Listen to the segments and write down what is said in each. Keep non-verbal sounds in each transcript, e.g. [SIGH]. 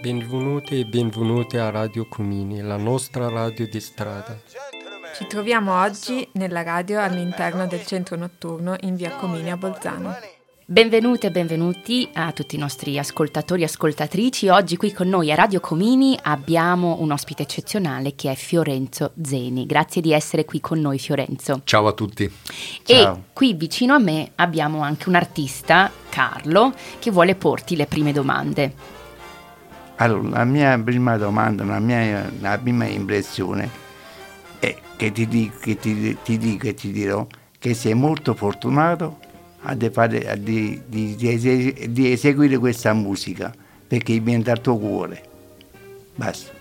Benvenuti e benvenute a Radio Comini, la nostra radio di strada. Ci troviamo oggi nella radio all'interno del centro notturno in via Comini a Bolzano. Benvenute e benvenuti a tutti i nostri ascoltatori e ascoltatrici. Oggi qui con noi a Radio Comini abbiamo un ospite eccezionale che è Fiorenzo Zeni. Grazie di essere qui con noi Fiorenzo. Ciao a tutti. E Ciao. qui vicino a me abbiamo anche un artista, Carlo, che vuole porti le prime domande. Allora, la mia prima domanda, la mia la prima impressione è che ti, dico, che ti, ti dico e ti dirò che sei molto fortunato di, fare, di, di, di ese- di eseguire questa musica perché viene dal tuo cuore. Basta,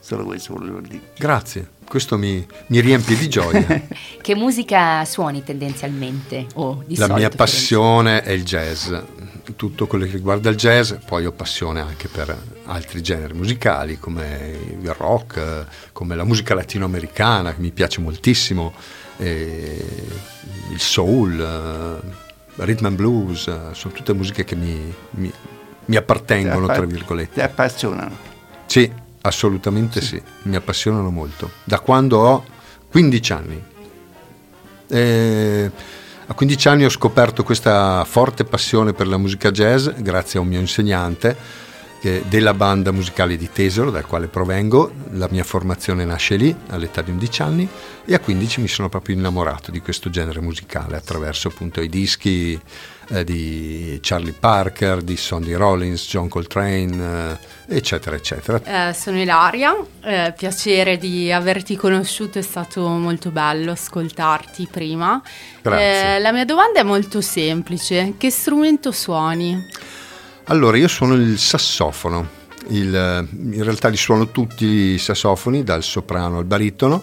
solo questo volevo dire. Grazie, questo mi, mi riempie di gioia. [LAUGHS] Che musica suoni tendenzialmente? O di La solito, mia passione è il jazz, tutto quello che riguarda il jazz, poi ho passione anche per altri generi musicali come il rock, come la musica latinoamericana che mi piace moltissimo, il soul, rhythm and blues, eh, sono tutte musiche che mi, mi- mi appartengono, Ti tra appa- virgolette. Ti appassionano. Sì, assolutamente sì. mi appassionano molto. Da quando ho 15 anni. Eh, a 15 anni ho scoperto questa forte passione per la musica jazz grazie a un mio insegnante che- della banda musicale di Tesoro, dal quale provengo. La mia formazione nasce lì, all'età di 11 anni, e a 15 mi sono proprio innamorato di questo genere musicale attraverso appunto i dischi eh, di Charlie Parker, di Sonny Rollins, John Coltrane, eh, eccetera, eccetera. Eh, sono Ilaria, eh, piacere di averti conosciuto, è stato molto bello ascoltarti prima. Grazie. Eh, la mia domanda è molto semplice, che strumento suoni? Allora, io suono il sassofono. Il- in realtà li suono tutti i sassofoni, dal soprano al baritono.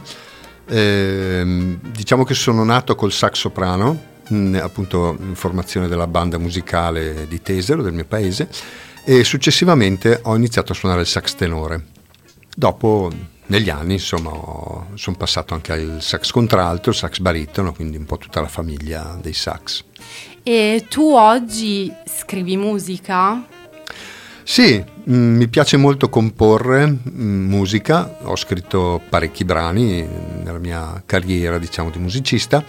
Ehm, diciamo che sono nato col sax soprano, mh, appunto in formazione della banda musicale di Tesero, del mio paese, e successivamente ho iniziato a suonare il sax tenore. Dopo, negli anni, insomma, sono passato anche al sax contralto, il sax baritono, quindi un po' tutta la famiglia dei sax. E tu oggi scrivi musica? Sì, mm, mi piace molto comporre mm, musica, ho scritto parecchi brani nella mia carriera diciamo di musicista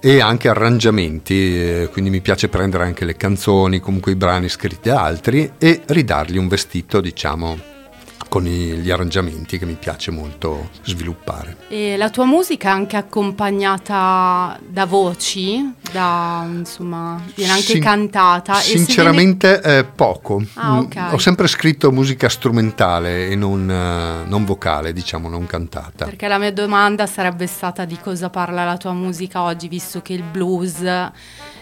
e anche arrangiamenti, eh, quindi mi piace prendere anche le canzoni, comunque i brani scritti da altri e ridargli un vestito diciamo con gli arrangiamenti che mi piace molto sviluppare. E la tua musica è anche accompagnata da voci, da, insomma, viene anche Sin- cantata. e se viene- Sinceramente eh, poco. Ah. Mm, Ho sempre scritto musica strumentale e non, eh, non vocale, diciamo, non cantata. Perché la mia domanda sarebbe stata di cosa parla la tua musica oggi, visto che il blues,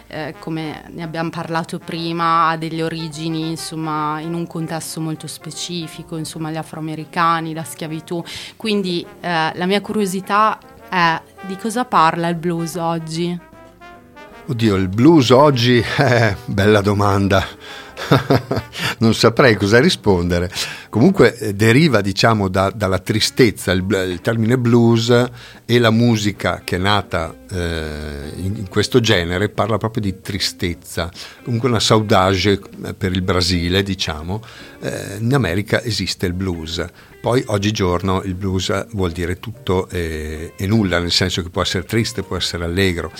eh, come ne abbiamo parlato prima, ha delle origini insomma in un contesto molto specifico, insomma gli afroamericani, la schiavitù. Quindi eh, la mia curiosità è di cosa parla il blues oggi? Oddio, il blues oggi? [LAUGHS] Eh, bella domanda. [LAUGHS] non saprei cosa rispondere. Comunque eh, deriva, diciamo, da- dalla tristezza, il, il termine blues e la musica che è nata eh, in, in questo genere parla proprio di tristezza, comunque una saudade eh, per il Brasile, diciamo. Eh, in America esiste il blues. Poi oggigiorno il blues vuol dire tutto e, e nulla, nel senso che può essere triste, può essere allegro.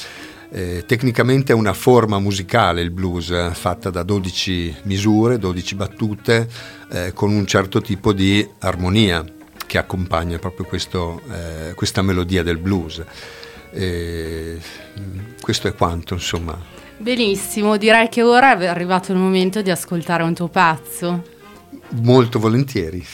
Eh, tecnicamente è una forma musicale il blues, eh, fatta da 12 misure, 12 battute, eh, con un certo tipo di armonia che accompagna proprio questo, eh, questa melodia del blues. Eh, questo è quanto, insomma. Benissimo, direi che ora è arrivato il momento di ascoltare un tuo pezzo. Molto volentieri.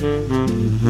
Mm-hmm.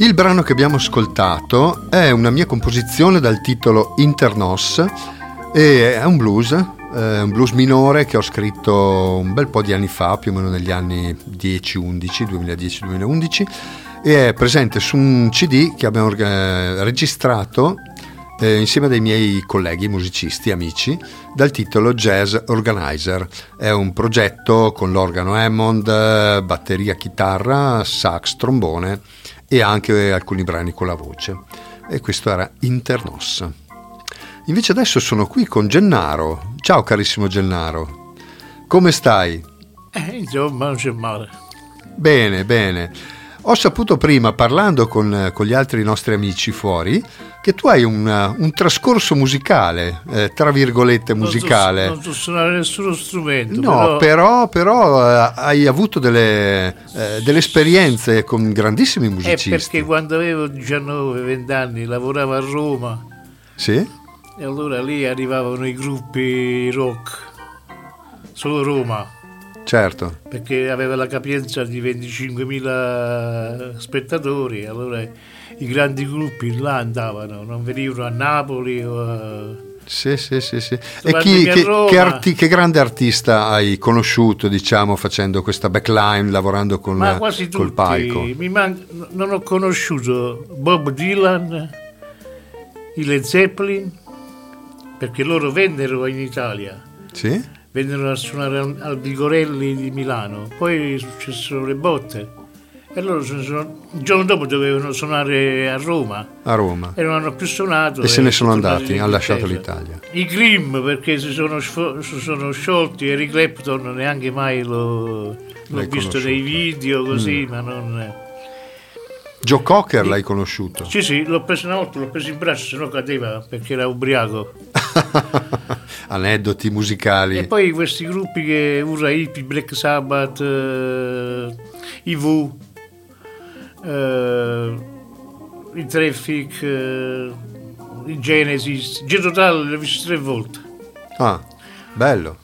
Il brano che abbiamo ascoltato è una mia composizione dal titolo Internos e è un blues, è un blues minore che ho scritto un bel po' di anni fa, più o meno negli anni 10-11, 2010-2011 e è presente su un CD che abbiamo eh, registrato eh, insieme a dei miei colleghi musicisti, amici, dal titolo Jazz Organizer. È un progetto con l'organo Hammond, batteria, chitarra, sax, trombone e anche alcuni brani con la voce. E questo era Internos. Invece adesso sono qui con Gennaro. Ciao carissimo Gennaro. Come stai? Eh, insomma, non c'è male. Bene, bene. Ho saputo prima, parlando con, con, gli altri nostri amici fuori, che tu hai un, un trascorso musicale, eh, tra virgolette musicale. Non so, non so suonare nessuno strumento. No, però, però, però eh, hai avuto delle, eh, delle, esperienze con grandissimi musicisti. È perché quando avevo 19-20 anni lavoravo a Roma. Sì? E allora lì arrivavano i gruppi rock, solo Roma. Certo. Perché aveva la capienza di 25.000 spettatori, allora i grandi gruppi là andavano, non venivano a Napoli o a... Sì, sì, sì, sì. E chi, che, che, arti, che, grande artista hai conosciuto, diciamo, facendo questa backline, lavorando con Ma quasi col tutti. palco? Man- non ho conosciuto Bob Dylan, i Led Zeppelin, perché loro vennero in Italia. Sì? Vennero a suonare al Vigorelli di Milano, poi successero le botte e loro sono, il giorno dopo dovevano suonare a Roma. A Roma. E non hanno più suonato. E, e se ne sono andati, hanno lasciato l'Italia. I Grimm perché si sono, si sono sciolti, Eric Clapton neanche mai l'ho l'hai visto nei video così, mm. ma non... Joe Cocker l'hai conosciuto? Sì, sì, l'ho preso una volta, l'ho preso in braccio, se no cadeva perché era ubriaco. [LAUGHS] Aneddoti musicali. E poi questi gruppi che usa Hippie, Black Sabbath, eh, i V, eh, i Traffic, eh, i Genesis, G Total l'ho visto tre volte. Ah, bello.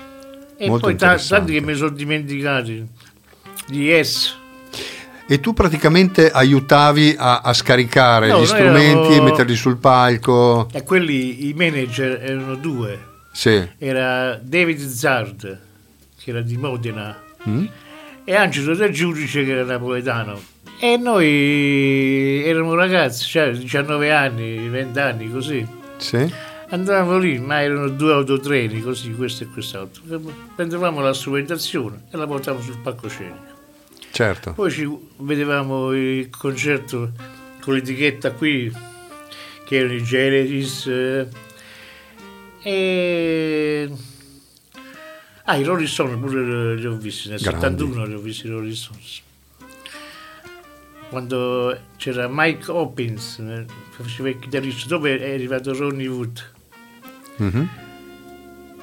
E Molto poi tanti che mi sono dimenticati, di Yes. E tu praticamente aiutavi a, a scaricare no, gli strumenti e metterli sul palco? E quelli, i manager erano due. Sì. Era David Zard, che era di Modena, mm? e Angelo del Giudice, che era napoletano. E noi eravamo ragazzi, cioè 19 anni, 20 anni, così. Sì. Andavamo lì, ma erano due autotreni, così, questo e quest'altro. Prendevamo la strumentazione e la portavamo sul palcoscenico. Certo. Poi ci vedevamo il concerto con l'etichetta qui, che erano i Genesis. Eh, e... Ah, i Rolling Stones pure li ho visti, nel Grandi. 71 li ho visti i Rolling Stones. Quando c'era Mike Hopkins, che faceva il chitarrista, dopo è arrivato Ronnie Wood. Mhm.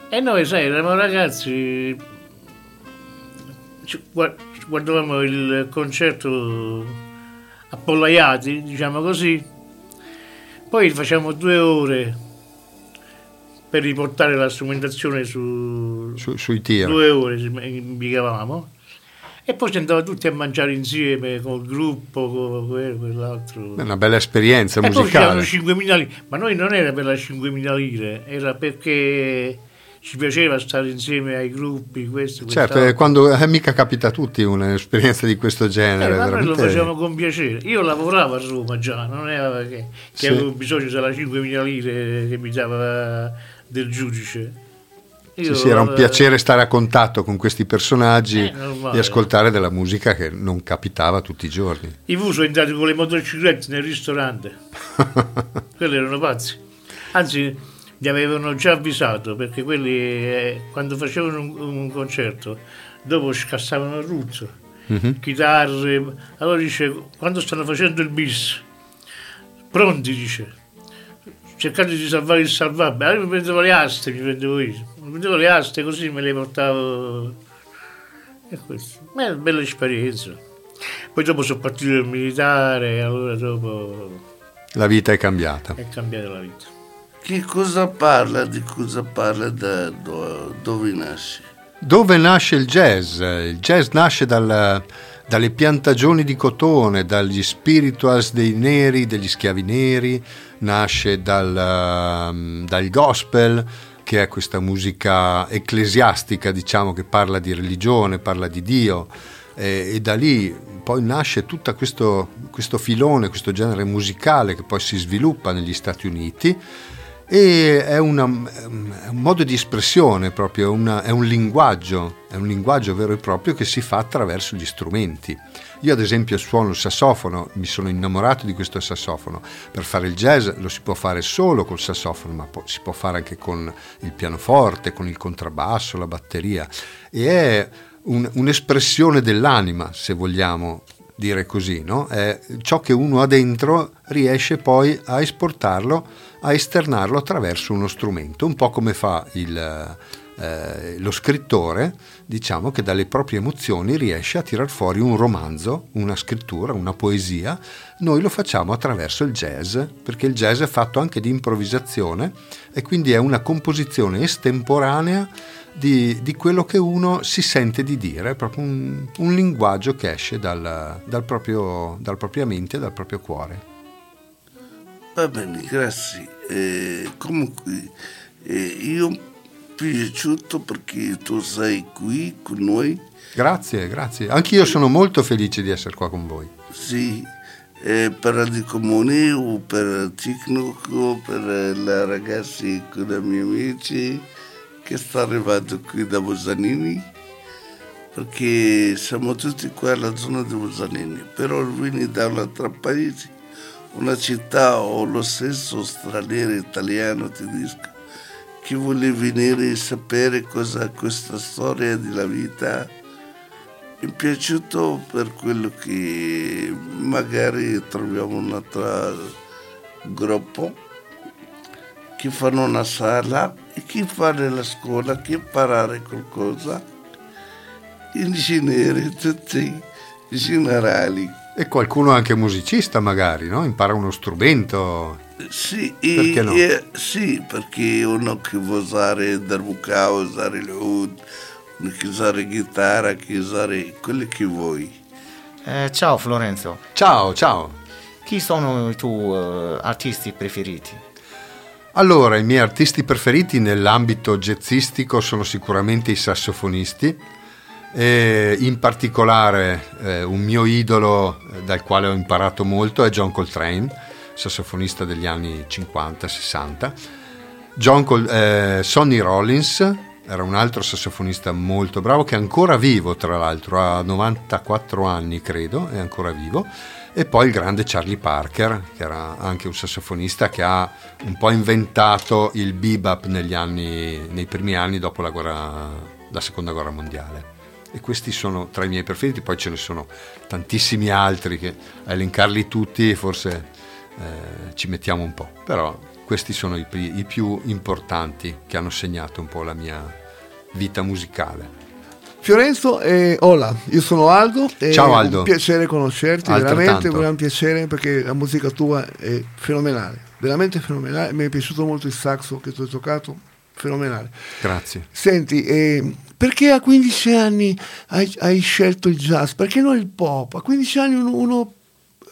E noi, sai, eravamo ragazzi, guardavamo il concerto appollaiati, diciamo così, poi facciamo due ore per riportare la strumentazione su Su- sui tir. due ore impiegavamo e poi ci andavamo tutti a mangiare insieme col gruppo, con quello, quell'altro. È una bella esperienza E poi c'erano musicale. 5.000 lire, ma noi non era per la 5.000 lire, era perché ci piaceva stare insieme ai gruppi, questo, Certo, quest'altro. è quando eh, mica capita a tutti un'esperienza di questo Eh, genere. ma noi lo facevamo con piacere. Io lavoravo a Roma già, non era che, che Sì. avevo bisogno della 5.000 lire che mi dava del giudice. Io, Sì, sì, era un eh, piacere stare a contatto con questi personaggi Eh, e ascoltare della musica che non capitava tutti i giorni. I VU sono entrati con le motociclette nel ristorante. [LAUGHS] quelli erano pazzi. Anzi, li avevano già avvisato perché quelli eh, quando facevano un, un concerto dopo scassavano il ruzzo, Mhm. chitarre. Allora dice, quando stanno facendo il bis, pronti dice, cercate di salvare il salvabile. Allora mi prendevo le aste, mi prendevo io. Mi prendevo le aste così me le portavo. E questo. Ma è una bella esperienza. Poi dopo sono partito del militare, allora dopo La vita è cambiata. è cambiata la vita. Che cosa parla, di cosa parla, da do- dove nasce? Dove nasce il jazz? Il jazz nasce dal- dalle piantagioni di cotone, dagli spirituals dei neri, degli schiavi neri, nasce dal, um, dal gospel, che è questa musica ecclesiastica, diciamo, che parla di religione, parla di Dio, e, e da lì poi nasce tutto questo, questo filone, questo genere musicale che poi si sviluppa negli Stati Uniti e è, una- è un modo di espressione proprio, una- è un linguaggio, è un linguaggio vero e proprio che si fa attraverso gli strumenti. Io ad esempio suono il sassofono, mi sono innamorato di questo sassofono. Per fare il jazz lo si può fare solo col sassofono, ma si può fare anche con il pianoforte, con il contrabbasso, la batteria. E è un- un'espressione dell'anima, se vogliamo dire così, no? È ciò che uno ha dentro riesce poi a esportarlo, a esternarlo attraverso uno strumento, un po' come fa il, eh, lo scrittore, diciamo che dalle proprie emozioni riesce a tirar fuori un romanzo, una scrittura, una poesia. Noi lo facciamo attraverso il jazz, perché il jazz è fatto anche di improvvisazione e quindi è una composizione estemporanea di, di quello che uno si sente di dire, è proprio un, un linguaggio che esce dal, dal proprio, dalla propria mente, dal proprio cuore. Va bene, grazie. Eh, comunque, eh, io mi è piaciuto perché tu sei qui con noi. Grazie, grazie. Anch'io sono molto felice di essere qua con voi. Sì, eh, per Radio Comune o per Tecnico, per la ragazza con i miei amici che sta arrivando qui da Bosanini, perché siamo tutti qua alla zona di Bosanini, però vieni da un altro paese, una città o lo stesso straniero, italiano, tedesco, che vuole venire e sapere cosa questa storia della vita. Mi è piaciuto per quello che magari troviamo un altro gruppo che fanno una sala e chi fa nella scuola, chi imparare qualcosa, ingegneri, tutti generali. E qualcuno anche musicista magari, no? Impara uno strumento. Sì, Perché e- no? e- sì, perché uno che vuole usare il darbuka, usare il oud, uno che usare chitarra, che usare quello che vuoi. Eh, ciao Florenzo, Ciao, ciao. chi sono i tuoi eh, artisti preferiti? Allora, i miei artisti preferiti nell'ambito jazzistico sono sicuramente i sassofonisti, e in particolare eh, un mio idolo eh, dal quale ho imparato molto è John Coltrane, sassofonista degli anni 50-60. John Col- eh, Sonny Rollins era un altro sassofonista molto bravo che è ancora vivo tra l'altro, ha 94 anni credo, è ancora vivo. E poi il grande Charlie Parker, che era anche un sassofonista che ha un po' inventato il bebop negli anni, nei primi anni dopo la, guerra, la seconda guerra mondiale. E questi sono tra i miei preferiti, poi ce ne sono tantissimi altri che a elencarli tutti forse eh, ci mettiamo un po', però questi sono i, i più importanti che hanno segnato un po' la mia vita musicale. Fiorenzo, eh, hola, io sono Aldo. È Ciao, Aldo. Un piacere conoscerti, veramente un gran piacere perché la musica tua è fenomenale, veramente fenomenale. Mi è piaciuto molto il saxo che tu hai toccato, fenomenale. Grazie. Senti, eh, perché a 15 anni hai, hai scelto il jazz? Perché non il pop? A 15 anni uno, uno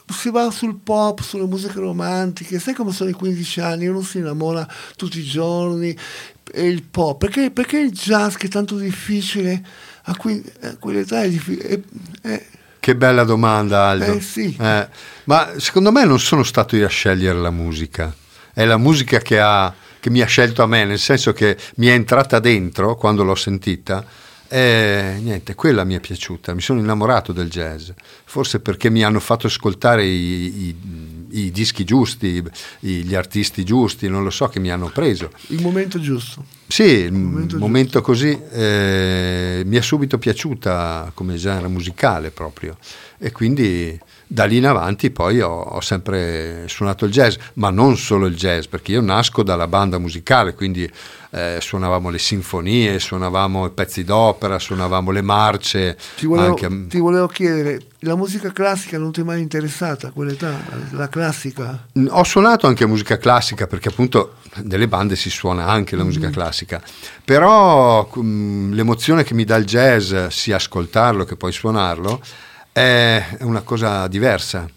si va sul pop, sulle musiche romantiche, sai come sono i 15 anni, uno si innamora tutti i giorni, e il pop, perché, perché il jazz che è tanto difficile, a, qui, a quell'età è difficile, è- è- Che bella domanda, Aldo. Eh, sì. Eh, ma secondo me non sono stato io a scegliere la musica, è la musica che, ha- che mi ha scelto a me, nel senso che mi è entrata dentro quando l'ho sentita. E niente, quella mi è piaciuta, mi sono innamorato del jazz, forse perché mi hanno fatto ascoltare i, i- i dischi giusti, i- gli artisti giusti, non lo so, che mi hanno preso. il momento giusto. Sì, il momento momento, così eh, mi è subito piaciuta come genere musicale proprio e quindi da lì in avanti poi ho, ho sempre suonato il jazz, ma non solo il jazz, perché io nasco dalla banda musicale, quindi eh, suonavamo le sinfonie, suonavamo i pezzi d'opera, suonavamo le marce. Ti volevo, anche ti volevo chiedere, la musica classica non ti è mai interessata a quell'età? La classica? Ho suonato anche musica classica perché appunto nelle bande si suona anche la musica Mm. classica, però mm, l'emozione che mi dà il jazz, sia ascoltarlo che poi suonarlo, è una cosa diversa.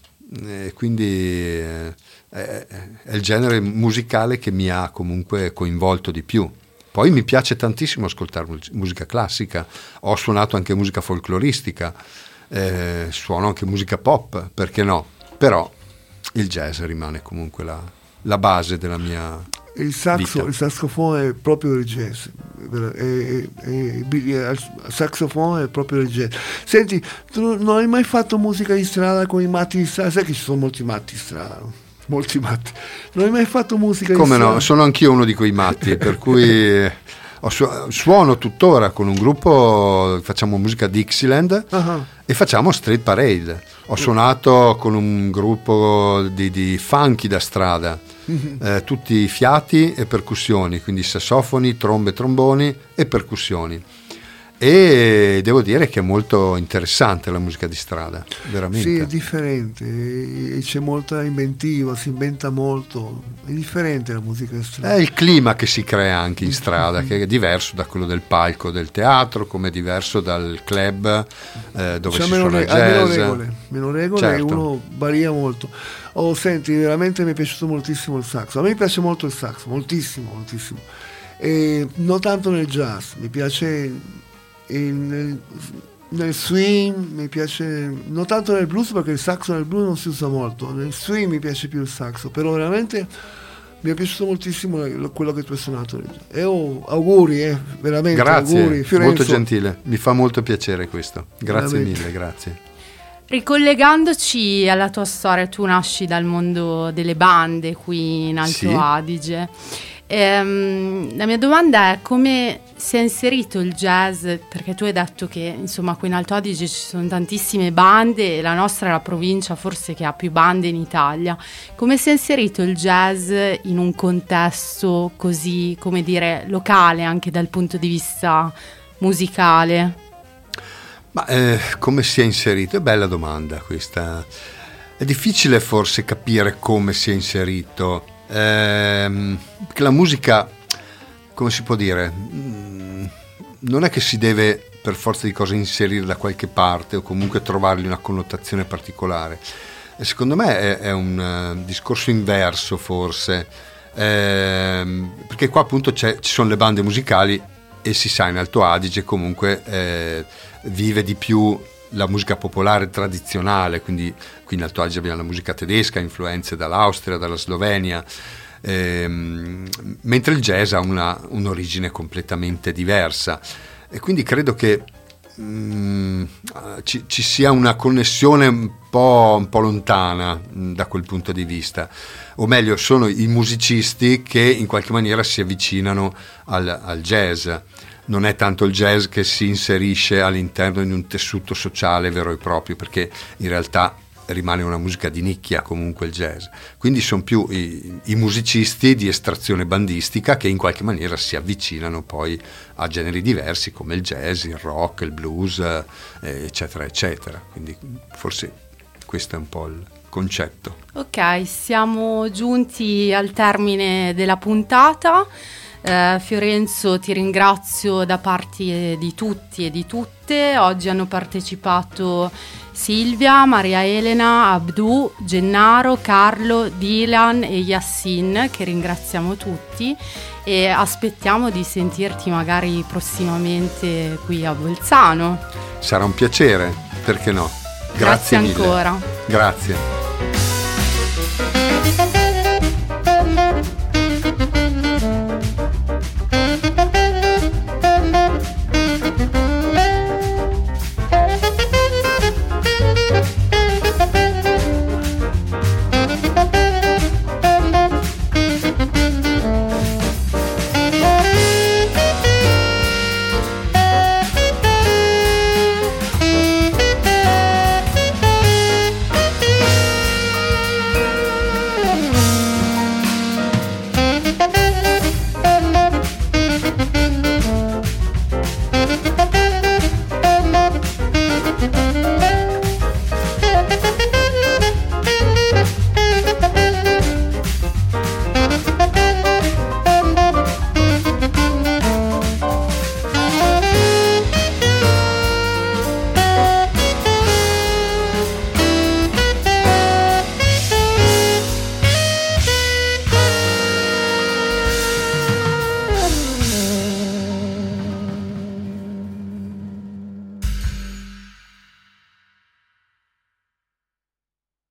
E quindi eh, è, è il genere musicale che mi ha comunque coinvolto di più. Poi mi piace tantissimo ascoltare mus- musica classica, ho suonato anche musica folcloristica, eh, suono anche musica pop, perché no? Però il jazz rimane comunque la, la base della mia Il saxo, vita. il saxofono è proprio il jazz. E- e- e- il saxofono è proprio il jazz. Senti, tu non hai mai fatto musica di strada con i matti di strada? Sai che ci sono molti matti di strada? no? Molti matti. Non hai mai fatto musica di Come strada? no, sono anch'io uno di quei matti, per cui [LAUGHS] su- suono tuttora con un gruppo, facciamo musica Dixieland Ah, e facciamo Street Parade. Ho suonato con un gruppo di, di funky da strada, Mhm. eh, tutti fiati e percussioni, quindi sassofoni, trombe, tromboni e percussioni. E devo dire che è molto interessante la musica di strada, veramente. Sì, è differente, c'è molta inventiva, si inventa molto. È differente la musica di strada. È il clima che si crea anche in strada, che è diverso da quello del palco del teatro, come è diverso dal club eh, dove C'è si meno, suona il re- ha meno jazz. regole, meno regole Certo. e uno varia molto. Oh, senti, veramente mi è piaciuto moltissimo il saxo. A me piace molto il saxo, moltissimo, moltissimo. E non tanto nel jazz, mi piace in- nel, nel swing, mi piace non tanto nel blues perché il saxo nel blues non si usa molto, nel swing mi piace più il saxo, però veramente mi è piaciuto moltissimo lo- quello che tu hai suonato. E oh, auguri, eh, veramente, Grazie, auguri. Fiorenzo. molto gentile, mi fa molto piacere questo. Grazie Veramente. mille, grazie. Ricollegandoci alla tua storia, tu nasci dal mondo delle bande qui in Alto Sì. Adige. Ehm, la mia domanda è come si è inserito il jazz, perché tu hai detto che insomma qui in Alto Adige ci sono tantissime bande e la nostra è la provincia forse che ha più bande in Italia. Come si è inserito il jazz in un contesto così, come dire, locale anche dal punto di vista musicale? Ma eh, come si è inserito? È bella domanda questa. È difficile forse capire come si è inserito, ehm, perché la musica, come si può dire, mm, non è che si deve per forza di cose inserire da qualche parte o comunque trovargli una connotazione particolare. E secondo me è, è un eh, discorso inverso forse, ehm, perché qua appunto ci sono le bande musicali e si sa in Alto Adige comunque eh, vive di più la musica popolare tradizionale, quindi qui in Alto Adige abbiamo la musica tedesca, influenze dall'Austria, dalla Slovenia, ehm, mentre il jazz ha una- un'origine completamente diversa. E quindi credo che mm, ci, ci sia una connessione un po', un po' lontana mm, da quel punto di vista, o meglio sono i musicisti che in qualche maniera si avvicinano al, al jazz. Non è tanto il jazz che si inserisce all'interno di un tessuto sociale vero e proprio, perché in realtà rimane una musica di nicchia comunque il jazz. Quindi sono più i, i, musicisti di estrazione bandistica che in qualche maniera si avvicinano poi a generi diversi come il jazz, il rock, il blues, eh, eccetera, eccetera. Quindi forse questo è un po' il concetto. Ok, siamo giunti al termine della puntata. Eh, Fiorenzo ti ringrazio da parte di tutti e di tutte. Oggi hanno partecipato Silvia, Maria Elena, Abdu, Gennaro, Carlo, Dylan e Yassin che ringraziamo tutti e aspettiamo di sentirti magari prossimamente qui a Bolzano. Sarà un piacere, perché no? Grazie, Grazie ancora. Grazie.